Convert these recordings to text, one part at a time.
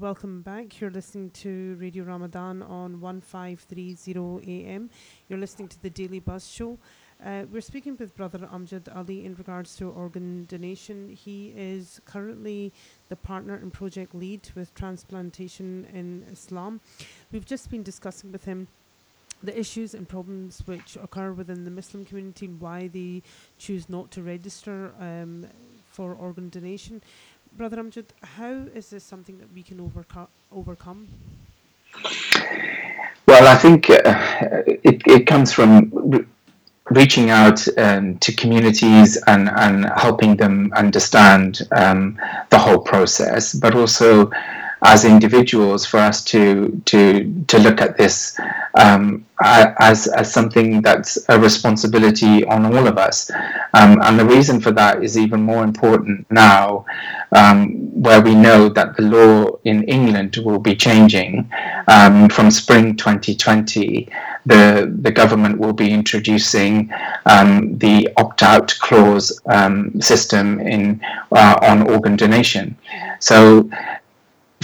welcome back. You're listening to Radio Ramadan on 1530 AM. You're listening to the Daily Buzz Show. Uh, we're speaking with Brother Amjad Ali in regards to organ donation. He is currently the partner and project lead with transplantation in Islam. We've just been discussing with him the issues and problems which occur within the Muslim community and why they choose not to register um, for organ donation. Brother Amjad, how is this something that we can overco- overcome? Well, I think uh, it, it comes from re- reaching out um, to communities and, and helping them understand um, the whole process, but also as individuals for us to to to look at this um, as as something that's a responsibility on all of us, um, and the reason for that is even more important now, um, where we know that the law in England will be changing um, from spring 2020. The the government will be introducing um, the opt-out clause system in uh, on organ donation. So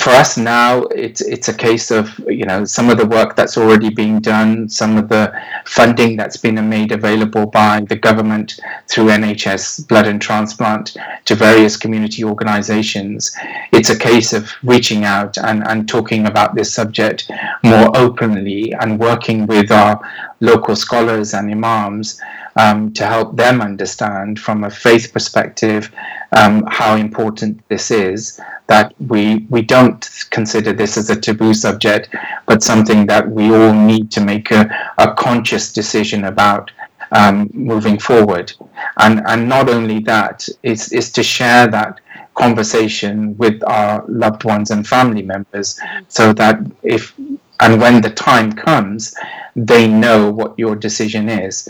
for us now, it's it's a case of you know some of the work that's already being done, some of the funding that's been made available by the government through NHS Blood and Transplant to various community organisations. It's a case of reaching out and, and talking about this subject more openly and working with our local scholars and imams um, to help them understand from a faith perspective um, how important this is. That we we don't consider this as a taboo subject, but something that we all need to make a, a conscious decision about um, moving forward. And and not only that, is is to share that conversation with our loved ones and family members, so that if and when the time comes, they know what your decision is.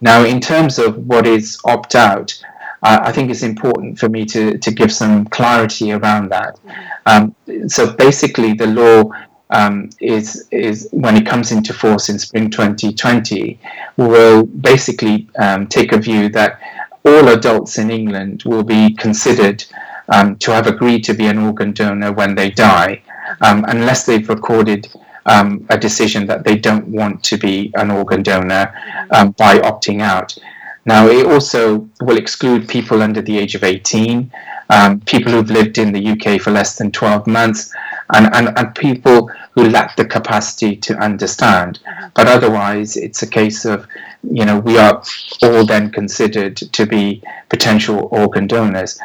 Now, in terms of what is opt out, uh, I think it's important for me to, to give some clarity around that. Um, so basically, the law um, is is when it comes into force in spring 2020, will basically um, take a view that all adults in England will be considered um, to have agreed to be an organ donor when they die, um, unless they've recorded um, a decision that they don't want to be an organ donor um, by opting out. Now, it also will exclude people under the age of 18, um, people who've lived in the UK for less than 12 months, and, and, and people who lack the capacity to understand. But otherwise, it's a case of, you know, we are all then considered to be potential organ donors.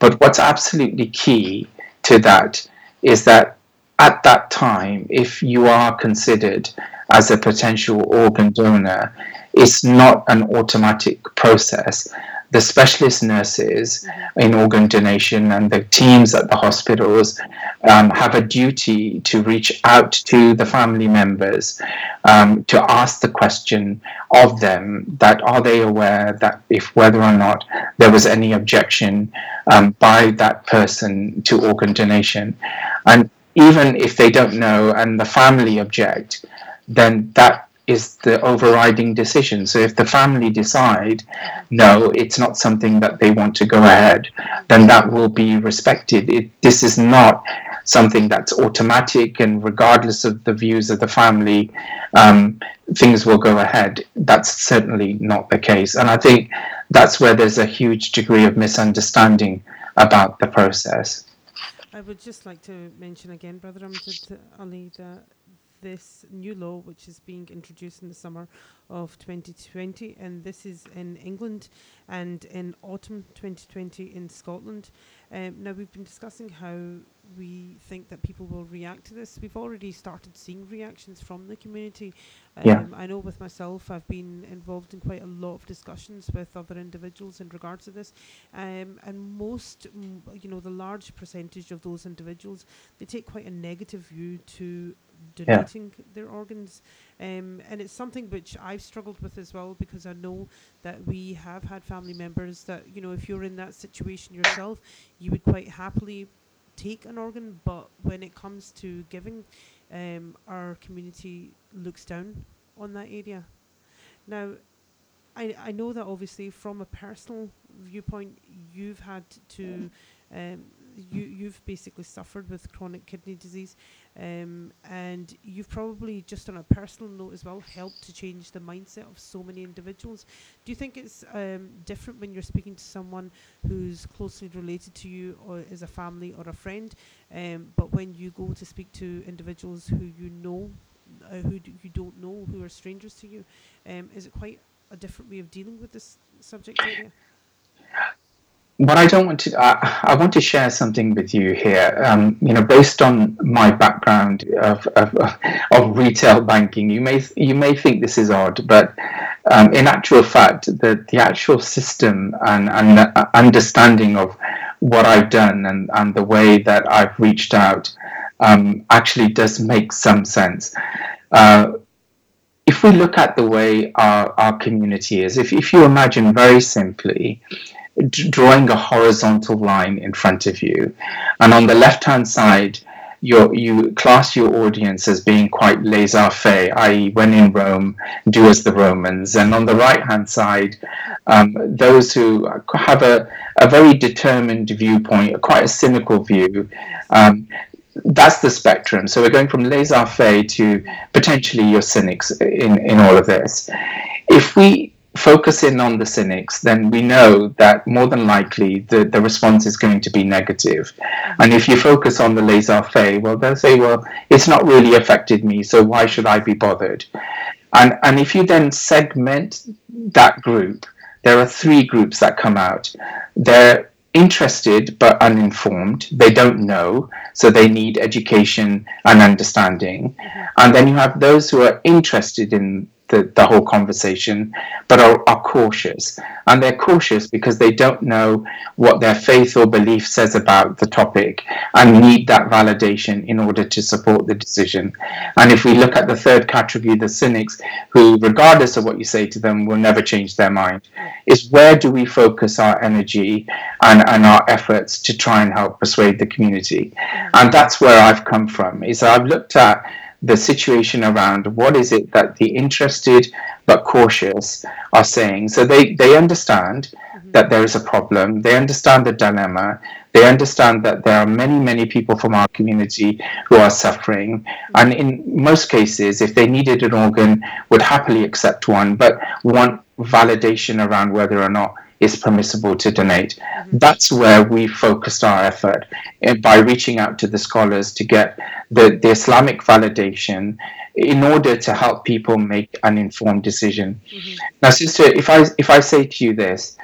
But what's absolutely key to that is that at that time, if you are considered as a potential organ donor, it's not an automatic process. The specialist nurses in organ donation and the teams at the hospitals um, have a duty to reach out to the family members um, to ask the question of them that are they aware that if whether or not there was any objection um, by that person to organ donation. And even if they don't know and the family object, then that is the overriding decision. So if the family decide, no, it's not something that they want to go ahead, then that will be respected. It, this is not something that's automatic and regardless of the views of the family, um, things will go ahead. That's certainly not the case. And I think that's where there's a huge degree of misunderstanding about the process. I would just like to mention again, Brother Amjad Ali, that this new law, which is being introduced in the summer of 2020, and this is in England and in autumn 2020 in Scotland. Um, now, we've been discussing how we think that people will react to this. We've already started seeing reactions from the community. Um, yeah. I know with myself, I've been involved in quite a lot of discussions with other individuals in regards to this, um, and most, mm, you know, the large percentage of those individuals, they take quite a negative view to donating yeah. their organs. Um, and it's something which I've struggled with as well because I know that we have had family members that, you know, if you're in that situation yourself, you would quite happily take an organ, but when it comes to giving, um, our community looks down on that area. Now, I, I know that obviously from a personal viewpoint, you've had to um, you you've basically suffered with chronic kidney disease, um, and you've probably just on a personal note as well helped to change the mindset of so many individuals. Do you think it's um, different when you're speaking to someone who's closely related to you, or is a family or a friend, um, but when you go to speak to individuals who you know, uh, who d- you don't know, who are strangers to you, um, is it quite a different way of dealing with this subject area? What I don't want to, I, I want to share something with you here. Um, you know, based on my background of, of, of retail banking, you may you may think this is odd, but um, in actual fact, the the actual system and and understanding of what I've done and and the way that I've reached out um, actually does make some sense. Uh, if we look at the way our, our community is, if, if you imagine very simply drawing a horizontal line in front of you, and on the left hand side, you you class your audience as being quite laissez-faire, i.e., when in Rome, do as the Romans, and on the right hand side, um, those who have a, a very determined viewpoint, quite a cynical view, um, that's the spectrum. So we're going from laissez-faire to potentially your cynics in, in all of this. If we focus in on the cynics, then we know that more than likely the, the response is going to be negative. And if you focus on the laissez-faire, well, they'll say, well, it's not really affected me, so why should I be bothered? And, and if you then segment that group, there are three groups that come out. They're interested but uninformed. They don't know, so they need education and understanding. And then you have those who are interested in the, the whole conversation, but are, are cautious. And they're cautious because they don't know what their faith or belief says about the topic and need that validation in order to support the decision. And if we look at the third category, the cynics, who, regardless of what you say to them, will never change their mind, is where do we focus our energy and, and our efforts to try and help persuade the community? And that's where I've come from, is I've looked at the situation around what is it that the interested but cautious are saying. So they, they understand mm-hmm. that there is a problem, they understand the dilemma, they understand that there are many, many people from our community who are suffering. Mm-hmm. And in most cases, if they needed an organ, would happily accept one, but want validation around whether or not is permissible to donate. Mm-hmm. That's where we focused our effort eh, by reaching out to the scholars to get the, the Islamic validation in order to help people make an informed decision. Mm-hmm. Now, sister, if I if I say to you this,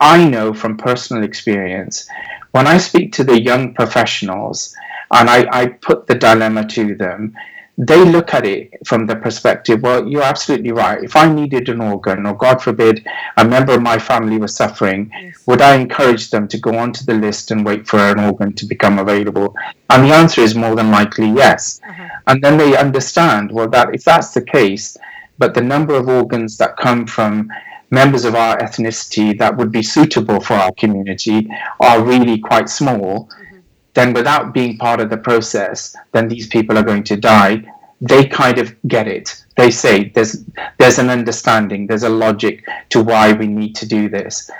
I know from personal experience when I speak to the young professionals and I, I put the dilemma to them, they look at it from the perspective, well, you're absolutely right. If I needed an organ, or God forbid, a member of my family was suffering, yes. would I encourage them to go onto the list and wait for an organ to become available? And the answer is more than likely yes. Uh-huh. And then they understand, well, that if that's the case, but the number of organs that come from members of our ethnicity that would be suitable for our community are really quite small. Then without being part of the process, then these people are going to die. They kind of get it. They say there's there's an understanding, there's a logic to why we need to do this.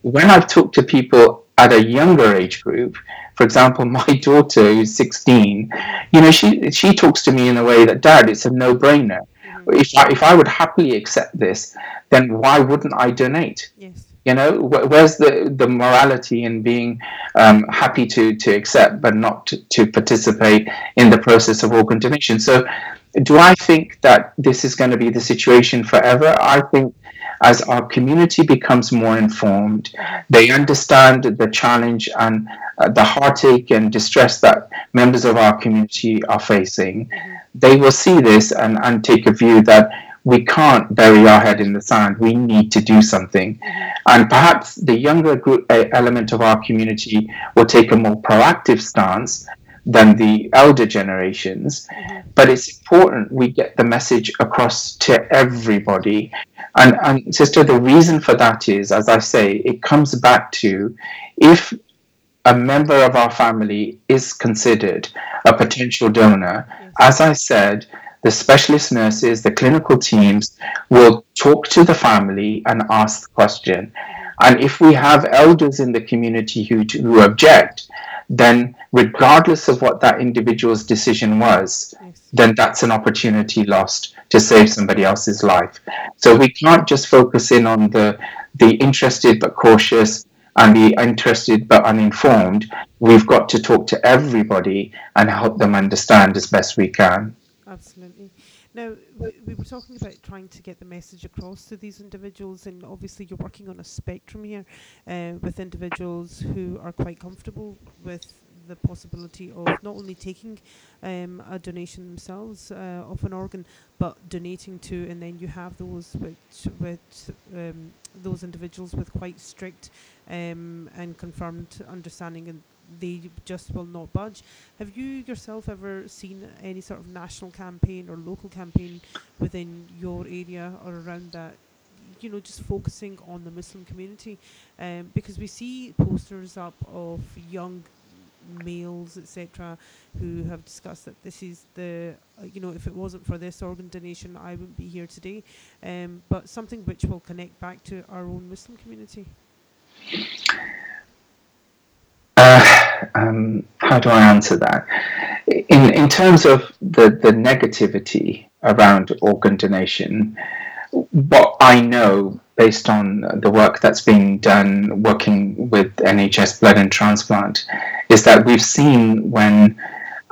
When I've talked to people at a younger age group, for example, my daughter who's 16, you know, she she talks to me in a way that, Dad, it's a no-brainer. Mm-hmm. If I, if I would happily accept this, then why wouldn't I donate? Yes. You know, where's the, the morality in being um, happy to, to accept but not to, to participate in the process of organ donation? So, do I think that this is going to be the situation forever? I think as our community becomes more informed, they understand the challenge and uh, the heartache and distress that members of our community are facing. They will see this and, and take a view that we can't bury our head in the sand. We need to do something. And perhaps the younger group, uh, element of our community will take a more proactive stance than the elder generations. But it's important we get the message across to everybody. And, and sister, the reason for that is, as I say, it comes back to if a member of our family is considered a potential donor, as I said, the specialist nurses, the clinical teams will talk to the family and ask the question. And if we have elders in the community who, who object, then regardless of what that individual's decision was, then that's an opportunity lost to save somebody else's life. So we can't just focus in on the the interested but cautious and the interested but uninformed. We've got to talk to everybody and help them understand as best we can. Absolutely. Now, we, we were talking about trying to get the message across to these individuals, and obviously, you're working on a spectrum here uh, with individuals who are quite comfortable with the possibility of not only taking um, a donation themselves uh, of an organ, but donating to, and then you have those which, which um, those individuals with quite strict um, and confirmed understanding and they just will not budge. Have you yourself ever seen any sort of national campaign or local campaign within your area or around that? You know, just focusing on the Muslim community, um, because we see posters up of young males, etc., who have discussed that this is the, uh, you know, if it wasn't for this organ donation, I wouldn't be here today. Um, but something which will connect back to our own Muslim community. Um, how do I answer that? In in terms of the the negativity around organ donation, what I know based on the work that's being done working with NHS Blood and Transplant is that we've seen when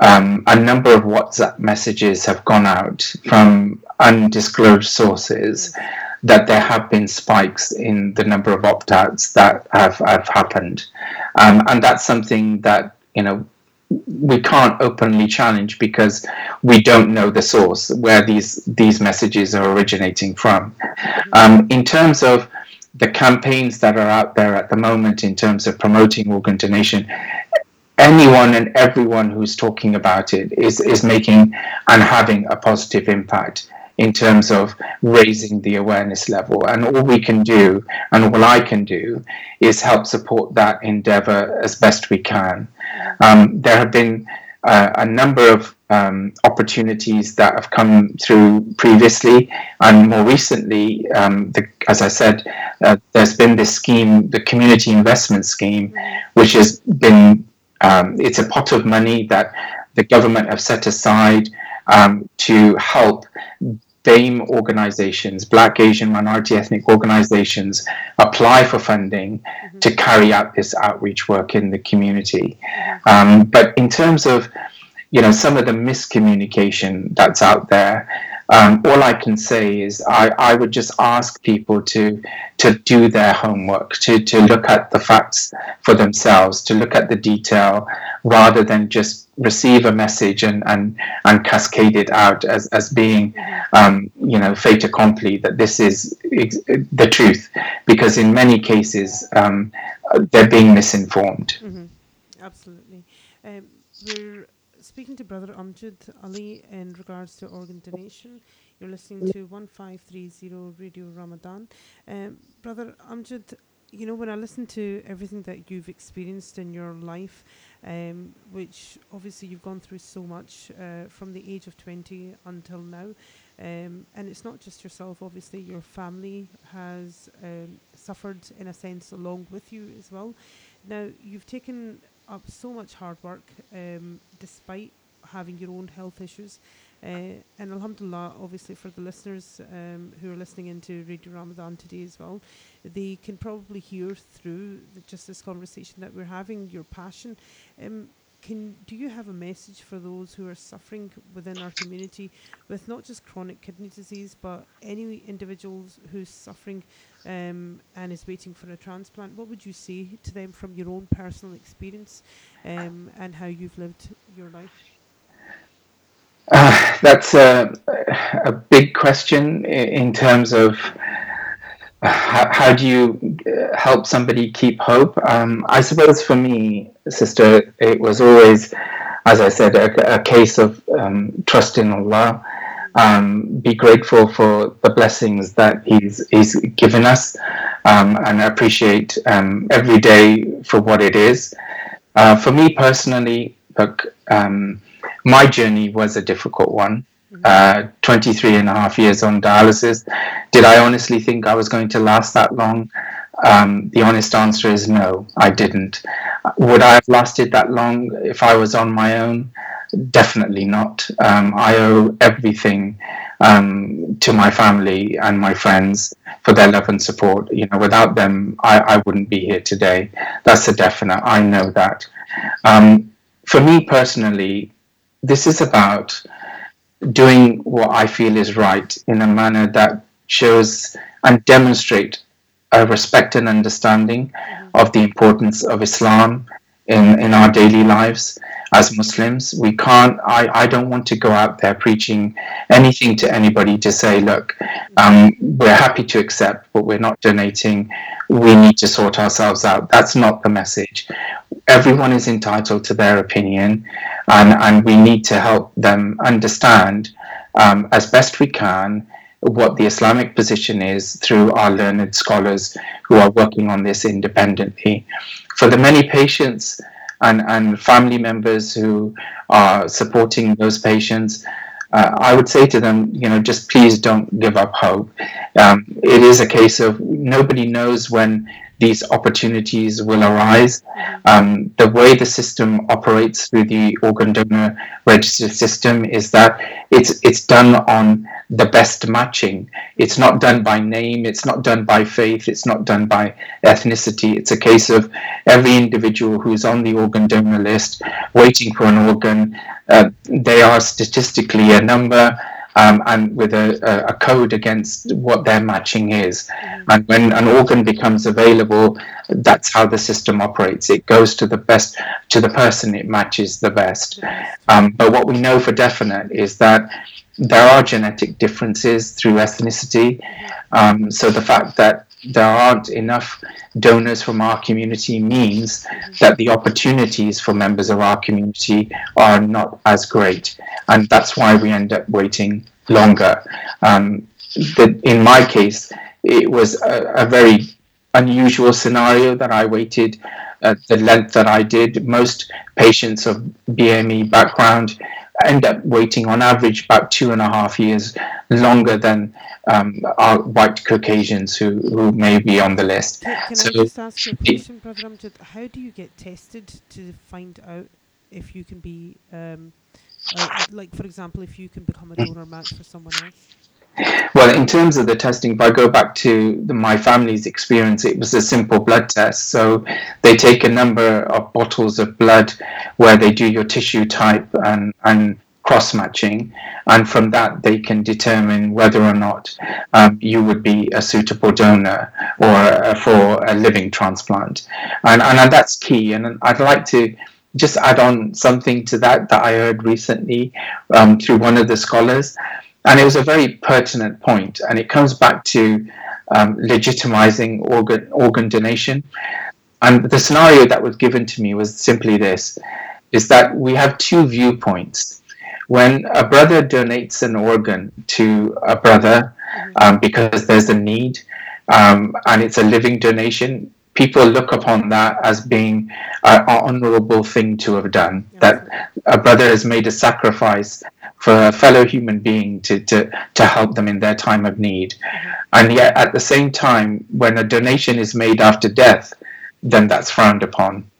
um, a number of WhatsApp messages have gone out from undisclosed sources that there have been spikes in the number of opt-outs that have, have happened. Um, and that's something that, you know, we can't openly challenge because we don't know the source where these these messages are originating from. Um, in terms of the campaigns that are out there at the moment in terms of promoting organ donation, anyone and everyone who's talking about it is is making and having a positive impact in terms of raising the awareness level. And all we can do, and all I can do, is help support that endeavor as best we can. Um, there have been uh, a number of um, opportunities that have come through previously, and more recently, um, the, as I said, uh, there's been this scheme, the Community Investment Scheme, which has been um, it's a pot of money that the government have set aside um, to help BAME organizations, Black, Asian, minority ethnic organizations, apply for funding mm-hmm. to carry out this outreach work in the community. Um, but in terms of, you know, some of the miscommunication that's out there, um, all I can say is I, I would just ask people to to do their homework, to, to look at the facts for themselves, to look at the detail, rather than just receive a message and, and, and cascade it out as, as being, um, you know, fait accompli, that this is ex- the truth. Because in many cases, um, they're being misinformed. Mm-hmm. Absolutely. Um, we're speaking to Brother Amjad Ali in regards to organ donation. You're listening to 1530 Radio Ramadan. Um, Brother Amjad, you know, when I listen to everything that you've experienced in your life, um, which obviously you've gone through so much uh, from the age of 20 until now, um, and it's not just yourself, obviously, your family has um, suffered in a sense along with you as well. Now, you've taken up so much hard work um, despite having your own health issues. Uh, and Alhamdulillah, obviously, for the listeners um, who are listening into Radio Ramadan today as well, they can probably hear through the, just this conversation that we're having your passion. Um, can do you have a message for those who are suffering within our community with not just chronic kidney disease, but any individuals who's suffering um, and is waiting for a transplant? What would you say to them from your own personal experience um, and how you've lived your life? Uh, that's a, a big question in terms of how, how do you help somebody keep hope? Um, I suppose for me, sister, it was always, as I said, a, a case of um, trust in Allah. Um, be grateful for the blessings that He's He's given us, um, and appreciate um, every day for what it is. Uh, for me personally, look, um, my journey was a difficult one. Uh, 23 and a half years on dialysis. Did I honestly think I was going to last that long? Um, the honest answer is no, I didn't. Would I have lasted that long if I was on my own? Definitely not. Um, I owe everything um, to my family and my friends for their love and support. You know, without them, I, I wouldn't be here today. That's a definite. I know that. Um, for me personally, this is about doing what I feel is right in a manner that shows and demonstrate a respect and understanding of the importance of Islam in, in our daily lives as Muslims. We can't, I, I don't want to go out there preaching anything to anybody to say, look, um, we're happy to accept, but we're not donating. We need to sort ourselves out. That's not the message. Everyone is entitled to their opinion, and, and we need to help them understand um, as best we can what the Islamic position is through our learned scholars who are working on this independently. For the many patients and, and family members who are supporting those patients, uh, I would say to them, you know, just please don't give up hope. Um, it is a case of nobody knows when these opportunities will arise. Um, the way the system operates through the organ donor register system is that it's it's done on the best matching. It's not done by name. It's not done by faith. It's not done by ethnicity. It's a case of every individual who's on the organ donor list waiting for an organ. Uh, they are statistically a number um, and with a, a, code against what their matching is. And when an organ becomes available, that's how the system operates. It goes to the best, to the person it matches the best. Um, but what we know for definite is that there are genetic differences through ethnicity. Um, so the fact that there aren't enough donors from our community means that the opportunities for members of our community are not as great. And that's why we end up waiting longer. Um, the, in my case, it was a, a, very unusual scenario that I waited uh, the length that I did. Most patients of BME background end up waiting on average about two and a half years longer than um, our white Caucasians who, who may be on the list. Can, so I just ask you a question, Brother Amjad? How do you get tested to find out if you can be, um, uh, like for example, if you can become a donor match for someone else? Well, in terms of the testing, if I go back to the, my family's experience, it was a simple blood test. So they take a number of bottles of blood where they do your tissue type and, and cross matching, and from that they can determine whether or not um, you would be a suitable donor or uh, for a living transplant, and, and that's key. And I'd like to just add on something to that that I heard recently um, through one of the scholars, and it was a very pertinent point, and it comes back to um, legitimizing organ organ donation. And the scenario that was given to me was simply this: is that we have two viewpoints when a brother donates an organ to a brother um, because there's a need um, and it's a living donation, people look upon that as being an honorable thing to have done. That a brother has made a sacrifice for a fellow human being to, to, to help them in their time of need. Mm-hmm. And yet, at the same time, when a donation is made after death, then that's frowned upon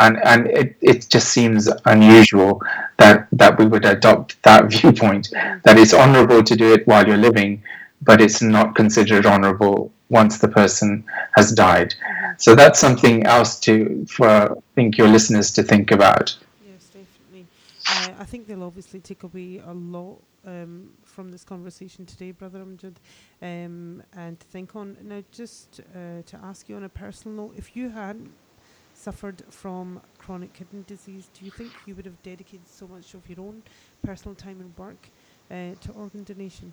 and and it, it just seems unusual that that we would adopt that viewpoint that it's honorable to do it while you're living but it's not considered honorable once the person has died so that's something else to for I think your listeners to think about uh, I think they'll obviously take away a lot um, from this conversation today, Brother Amjad, um, and to think on. Now, just uh, to ask you on a personal note, if you hadn't suffered from chronic kidney disease, do you think you would have dedicated so much of your own personal time and work uh, to organ donation?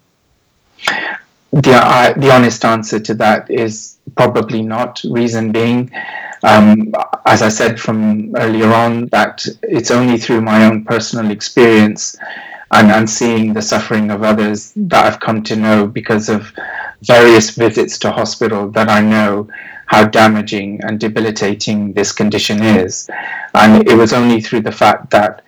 The, uh, the honest answer to that is probably not. Reason being, um, as I said from earlier on, that it's only through my own personal experience and, and seeing the suffering of others that I've come to know because of various visits to hospital that I know how damaging and debilitating this condition is. And it was only through the fact that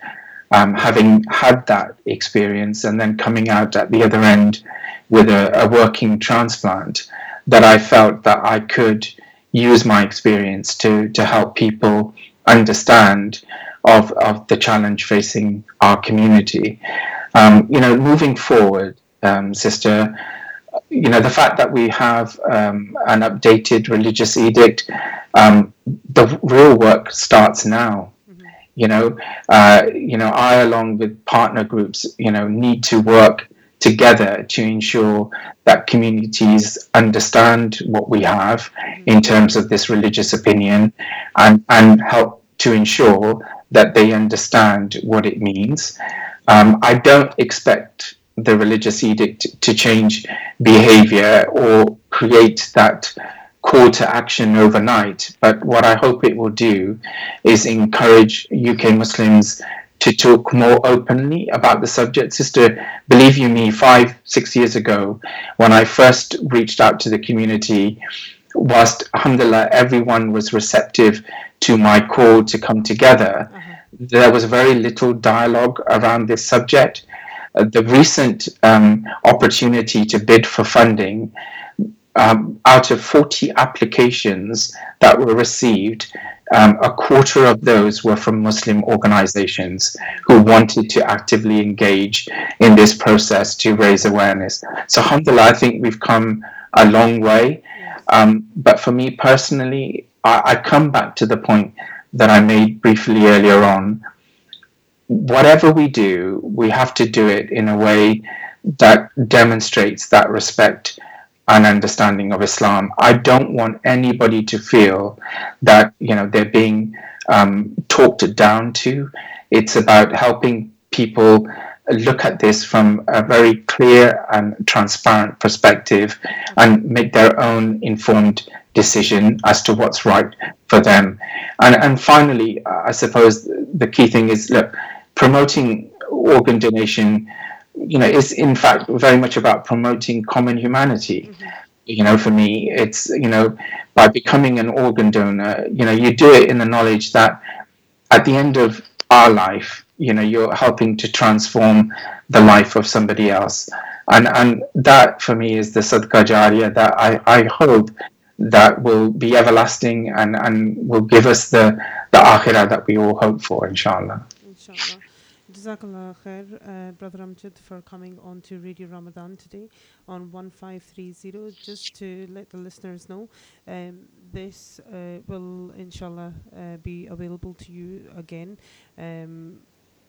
um, having had that experience and then coming out at the other end with a, a working transplant that I felt that I could use my experience to to help people understand of of the challenge facing our community. Um, you know, moving forward, um, sister, you know, the fact that we have um, an updated religious edict, um, the real work starts now. Mm-hmm. You know, uh, you know, I along with partner groups, you know, need to work together to ensure that communities understand what we have mm-hmm. in terms of this religious opinion and, and help to ensure that they understand what it means. Um, I don't expect the religious edict to change behavior or create that call to action overnight. But what I hope it will do is encourage UK Muslims to talk more openly about the subject. Sister, believe you me, five, six years ago, when I first reached out to the community, whilst alhamdulillah everyone was receptive to my call to come together, uh-huh. there was very little dialogue around this subject. Uh, the recent um, opportunity to bid for funding, um, out of 40 applications that were received, um, a quarter of those were from Muslim organizations who wanted to actively engage in this process to raise awareness. So, alhamdulillah, I think we've come a long way. Um, but for me personally, I, I come back to the point that I made briefly earlier on. Whatever we do, we have to do it in a way that demonstrates that respect and understanding of Islam. I don't want anybody to feel that you know they're being um, talked down to. It's about helping people look at this from a very clear and transparent perspective and make their own informed decision as to what's right for them. And, and finally, I suppose the key thing is look, promoting organ donation, you know, is in fact very much about promoting common humanity. Mm-hmm. You know, for me, it's, you know, by becoming an organ donor, you know, you do it in the knowledge that at the end of our life, you know you're helping to transform the life of somebody else and and that for me is the jariyah that I, I hope that will be everlasting and and will give us the the akhirah that we all hope for inshallah inshallah Jazakallah khair, uh, Brother Amjad, for coming on to Radio Ramadan today on 1530. Just to let the listeners know, um, this uh, will inshallah uh, be available to you again. Um,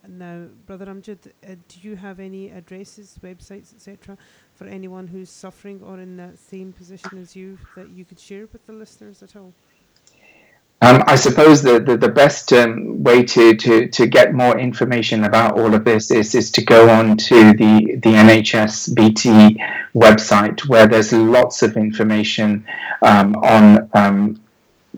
now, Brother Amjad, uh, do you have any addresses, websites, etc., for anyone who's suffering or in that same position as you that you could share with the listeners at all? Um, I suppose the, the, the best um, way to, to, to get more information about all of this is, is to go on to the, the NHS BT website where there's lots of information um, on um,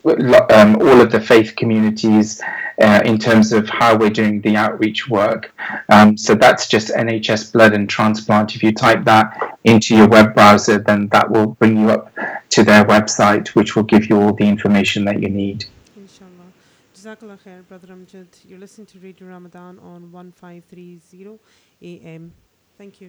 um, all of the faith communities uh, in terms of how we're doing the outreach work. Um, so that's just NHS Blood and Transplant. If you type that into your web browser, then that will bring you up to their website, which will give you all the information that you need. Jazakallah khair, Brother Amjad. You're listening to Radio Ramadan on 1530 AM. Thank you.